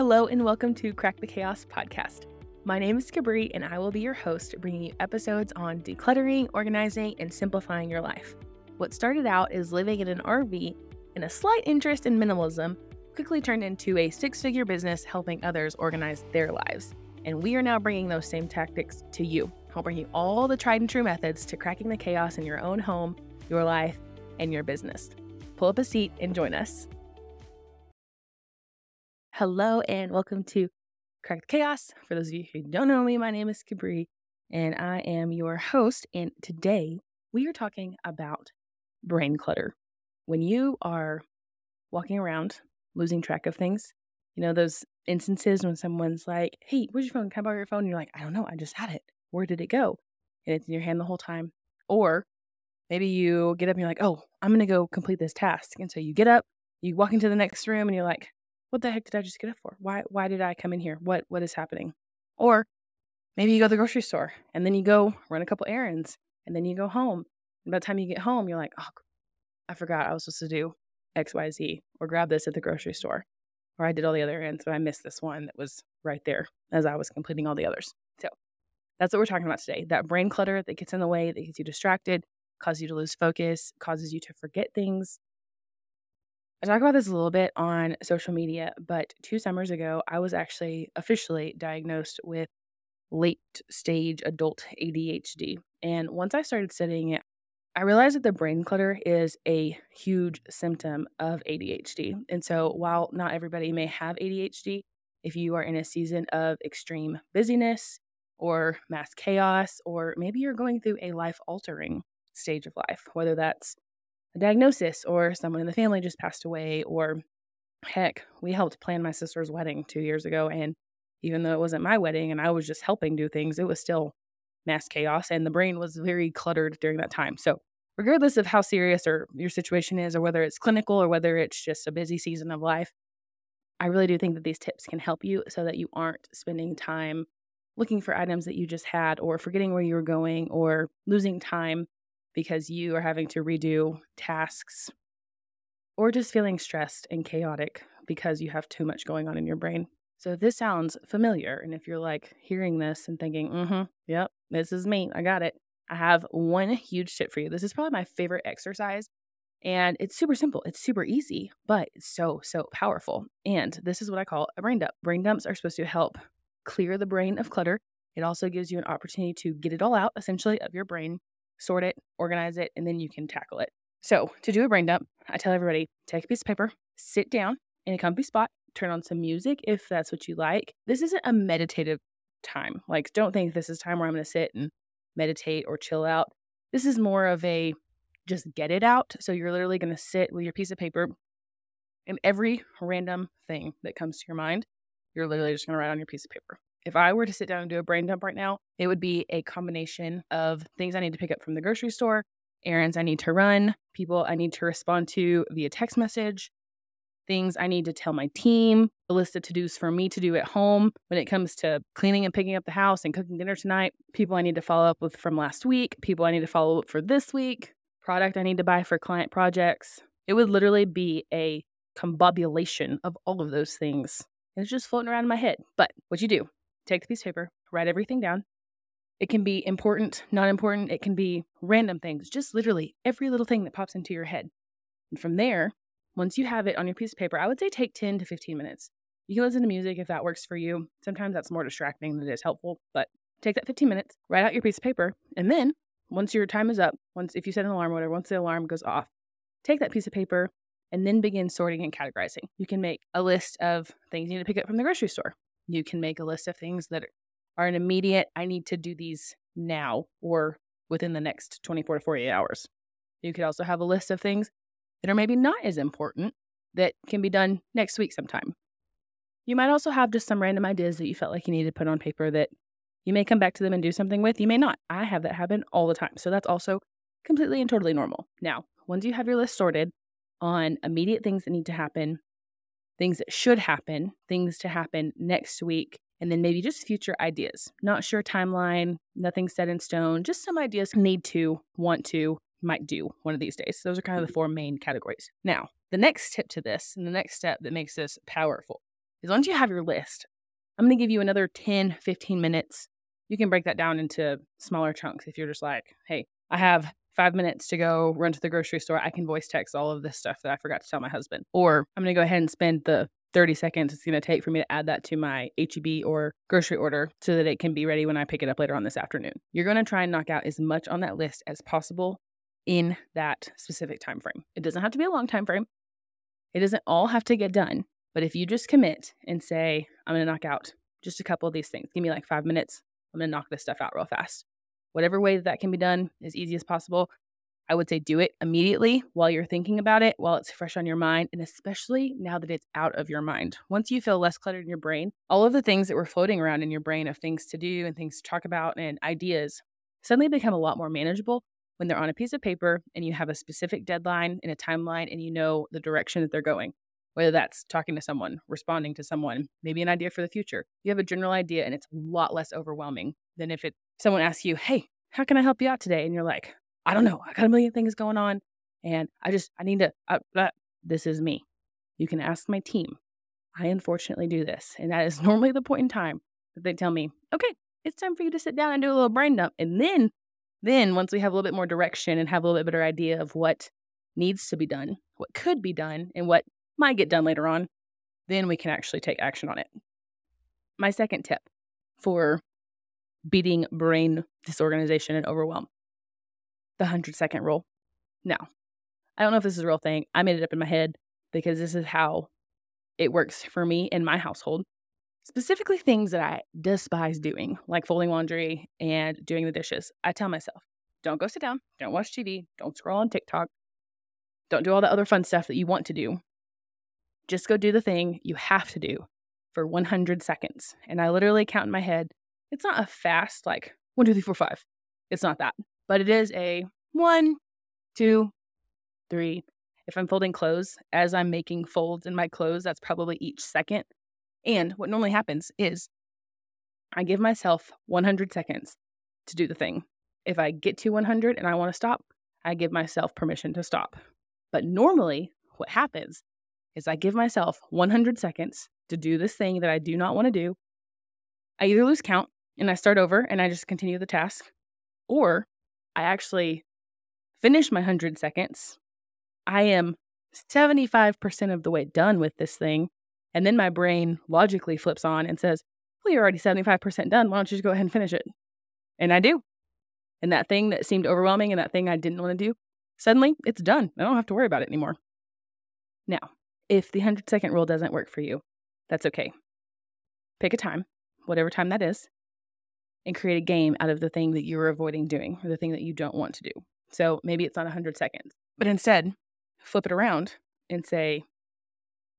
Hello, and welcome to Crack the Chaos podcast. My name is Kabri, and I will be your host, bringing you episodes on decluttering, organizing, and simplifying your life. What started out as living in an RV and a slight interest in minimalism quickly turned into a six figure business helping others organize their lives. And we are now bringing those same tactics to you. I'll bring you all the tried and true methods to cracking the chaos in your own home, your life, and your business. Pull up a seat and join us. Hello, and welcome to the Chaos. For those of you who don't know me, my name is Kabri, and I am your host. And today we are talking about brain clutter. When you are walking around losing track of things, you know, those instances when someone's like, Hey, where's your phone? Can I borrow your phone? And you're like, I don't know. I just had it. Where did it go? And it's in your hand the whole time. Or maybe you get up and you're like, Oh, I'm going to go complete this task. And so you get up, you walk into the next room, and you're like, what the heck did I just get up for? Why why did I come in here? What what is happening? Or maybe you go to the grocery store and then you go run a couple errands and then you go home. And by the time you get home, you're like, oh, I forgot I was supposed to do X, Y, Z, or grab this at the grocery store. Or I did all the other errands, but I missed this one that was right there as I was completing all the others. So that's what we're talking about today. That brain clutter that gets in the way, that gets you distracted, causes you to lose focus, causes you to forget things, I talk about this a little bit on social media, but two summers ago, I was actually officially diagnosed with late stage adult ADHD. And once I started studying it, I realized that the brain clutter is a huge symptom of ADHD. And so, while not everybody may have ADHD, if you are in a season of extreme busyness or mass chaos, or maybe you're going through a life altering stage of life, whether that's a diagnosis or someone in the family just passed away or heck, we helped plan my sister's wedding 2 years ago and even though it wasn't my wedding and I was just helping do things, it was still mass chaos and the brain was very cluttered during that time. So, regardless of how serious or your situation is or whether it's clinical or whether it's just a busy season of life, I really do think that these tips can help you so that you aren't spending time looking for items that you just had or forgetting where you were going or losing time because you are having to redo tasks or just feeling stressed and chaotic because you have too much going on in your brain. So if this sounds familiar, and if you're like hearing this and thinking, mm hmm, yep, this is me, I got it, I have one huge tip for you. This is probably my favorite exercise. And it's super simple, it's super easy, but it's so, so powerful. And this is what I call a brain dump. Brain dumps are supposed to help clear the brain of clutter. It also gives you an opportunity to get it all out, essentially, of your brain sort it, organize it, and then you can tackle it. So, to do a brain dump, I tell everybody take a piece of paper, sit down in a comfy spot, turn on some music if that's what you like. This isn't a meditative time. Like, don't think this is time where I'm going to sit and meditate or chill out. This is more of a just get it out. So, you're literally going to sit with your piece of paper and every random thing that comes to your mind, you're literally just going to write on your piece of paper. If I were to sit down and do a brain dump right now, it would be a combination of things I need to pick up from the grocery store, errands I need to run, people I need to respond to via text message, things I need to tell my team, a list of to dos for me to do at home when it comes to cleaning and picking up the house and cooking dinner tonight, people I need to follow up with from last week, people I need to follow up for this week, product I need to buy for client projects. It would literally be a combobulation of all of those things. It's just floating around in my head. But what you do take the piece of paper, write everything down. It can be important, not important. It can be random things, just literally every little thing that pops into your head. And from there, once you have it on your piece of paper, I would say take 10 to 15 minutes. You can listen to music if that works for you. Sometimes that's more distracting than it is helpful, but take that 15 minutes, write out your piece of paper, and then once your time is up, once if you set an alarm or whatever, once the alarm goes off, take that piece of paper and then begin sorting and categorizing. You can make a list of things you need to pick up from the grocery store. You can make a list of things that are an immediate, I need to do these now or within the next 24 to 48 hours. You could also have a list of things that are maybe not as important that can be done next week sometime. You might also have just some random ideas that you felt like you needed to put on paper that you may come back to them and do something with. You may not. I have that happen all the time. So that's also completely and totally normal. Now, once you have your list sorted on immediate things that need to happen, things that should happen, things to happen next week, and then maybe just future ideas. Not sure timeline, nothing set in stone, just some ideas need to, want to, might do one of these days. Those are kind of the mm-hmm. four main categories. Now, the next tip to this and the next step that makes this powerful is once you have your list, I'm going to give you another 10, 15 minutes. You can break that down into smaller chunks if you're just like, hey, I have five minutes to go run to the grocery store. I can voice text all of this stuff that I forgot to tell my husband. Or I'm going to go ahead and spend the 30 seconds it's going to take for me to add that to my HEB or grocery order so that it can be ready when I pick it up later on this afternoon. You're going to try and knock out as much on that list as possible in that specific time frame. It doesn't have to be a long time frame. It doesn't all have to get done, but if you just commit and say, I'm going to knock out just a couple of these things, give me like 5 minutes, I'm going to knock this stuff out real fast. Whatever way that, that can be done as easy as possible. I would say do it immediately while you're thinking about it, while it's fresh on your mind, and especially now that it's out of your mind. Once you feel less cluttered in your brain, all of the things that were floating around in your brain of things to do and things to talk about and ideas suddenly become a lot more manageable when they're on a piece of paper and you have a specific deadline and a timeline and you know the direction that they're going, whether that's talking to someone, responding to someone, maybe an idea for the future. You have a general idea and it's a lot less overwhelming than if it someone asks you, "Hey, how can I help you out today?" and you're like, "I don't know. I got a million things going on and I just I need to uh, uh, this is me." You can ask my team. I unfortunately do this, and that is normally the point in time that they tell me, "Okay, it's time for you to sit down and do a little brain dump." And then then, once we have a little bit more direction and have a little bit better idea of what needs to be done, what could be done, and what might get done later on, then we can actually take action on it. My second tip for beating brain disorganization and overwhelm the 100 second rule. Now, I don't know if this is a real thing. I made it up in my head because this is how it works for me in my household. Specifically, things that I despise doing, like folding laundry and doing the dishes. I tell myself, don't go sit down, don't watch TV, don't scroll on TikTok, don't do all the other fun stuff that you want to do. Just go do the thing you have to do for 100 seconds. And I literally count in my head. It's not a fast, like one, two, three, four, five. It's not that, but it is a one, two, three. If I'm folding clothes, as I'm making folds in my clothes, that's probably each second. And what normally happens is I give myself 100 seconds to do the thing. If I get to 100 and I want to stop, I give myself permission to stop. But normally, what happens is I give myself 100 seconds to do this thing that I do not want to do. I either lose count and I start over and I just continue the task, or I actually finish my 100 seconds. I am 75% of the way done with this thing and then my brain logically flips on and says, Well, you're already 75% done. Why don't you just go ahead and finish it? And I do. And that thing that seemed overwhelming and that thing I didn't want to do, suddenly it's done. I don't have to worry about it anymore. Now, if the 100 second rule doesn't work for you, that's okay. Pick a time, whatever time that is, and create a game out of the thing that you're avoiding doing or the thing that you don't want to do. So maybe it's not 100 seconds, but instead, flip it around and say,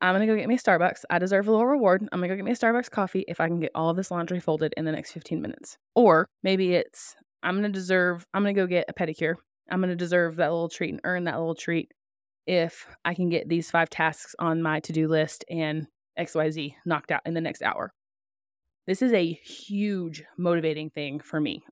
I'm gonna go get me a Starbucks. I deserve a little reward. I'm gonna go get me a Starbucks coffee if I can get all of this laundry folded in the next 15 minutes. Or maybe it's I'm gonna deserve, I'm gonna go get a pedicure. I'm gonna deserve that little treat and earn that little treat if I can get these five tasks on my to do list and XYZ knocked out in the next hour. This is a huge motivating thing for me.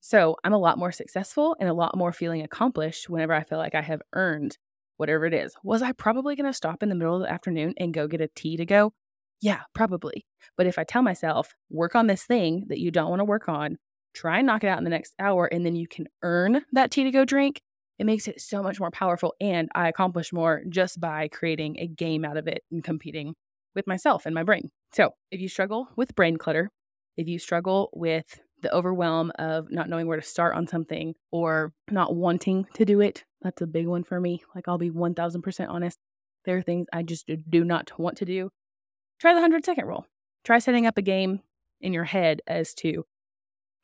So I'm a lot more successful and a lot more feeling accomplished whenever I feel like I have earned whatever it is. Was I probably going to stop in the middle of the afternoon and go get a tea to go? Yeah, probably. But if I tell myself, work on this thing that you don't want to work on, try and knock it out in the next hour, and then you can earn that tea to go drink, it makes it so much more powerful. And I accomplish more just by creating a game out of it and competing with myself and my brain. So if you struggle with brain clutter, if you struggle with the overwhelm of not knowing where to start on something or not wanting to do it. That's a big one for me. Like, I'll be 1000% honest. There are things I just do not want to do. Try the 100 second rule. Try setting up a game in your head as to,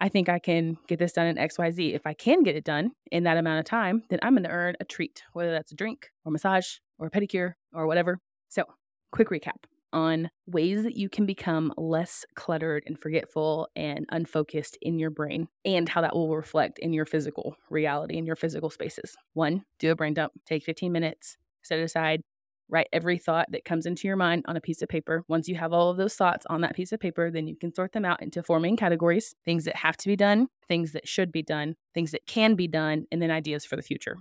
I think I can get this done in XYZ. If I can get it done in that amount of time, then I'm going to earn a treat, whether that's a drink or massage or a pedicure or whatever. So, quick recap on ways that you can become less cluttered and forgetful and unfocused in your brain and how that will reflect in your physical reality in your physical spaces. One, do a brain dump, take 15 minutes, set it aside, write every thought that comes into your mind on a piece of paper. Once you have all of those thoughts on that piece of paper, then you can sort them out into four main categories things that have to be done, things that should be done, things that can be done, and then ideas for the future.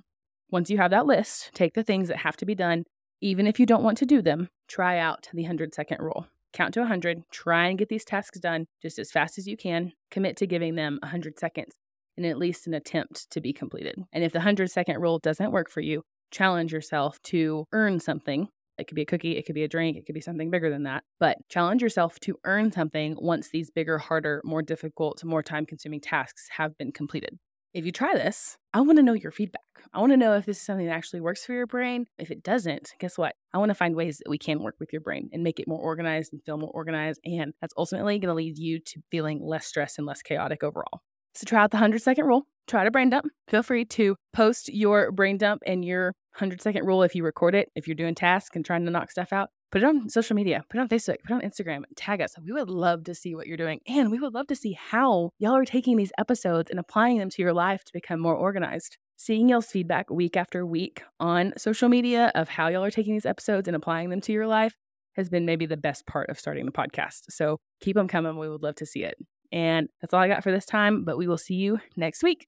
Once you have that list, take the things that have to be done even if you don't want to do them, try out the 100 second rule. count to 100, try and get these tasks done just as fast as you can, commit to giving them 100 seconds and at least an attempt to be completed. And if the 100 second rule doesn't work for you, challenge yourself to earn something. It could be a cookie, it could be a drink, it could be something bigger than that. But challenge yourself to earn something once these bigger, harder, more difficult, more time consuming tasks have been completed. If you try this, I want to know your feedback. I want to know if this is something that actually works for your brain. If it doesn't, guess what? I want to find ways that we can work with your brain and make it more organized and feel more organized. And that's ultimately going to lead you to feeling less stressed and less chaotic overall. So try out the 100 second rule. Try to brain dump. Feel free to post your brain dump and your 100 second rule if you record it, if you're doing tasks and trying to knock stuff out. Put it on social media, put it on Facebook, put it on Instagram, tag us. We would love to see what you're doing. And we would love to see how y'all are taking these episodes and applying them to your life to become more organized. Seeing y'all's feedback week after week on social media of how y'all are taking these episodes and applying them to your life has been maybe the best part of starting the podcast. So keep them coming. We would love to see it. And that's all I got for this time, but we will see you next week.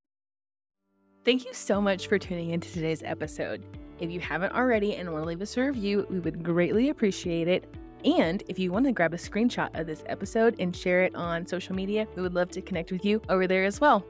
Thank you so much for tuning into today's episode. If you haven't already and want to leave us a review, we would greatly appreciate it. And if you want to grab a screenshot of this episode and share it on social media, we would love to connect with you over there as well.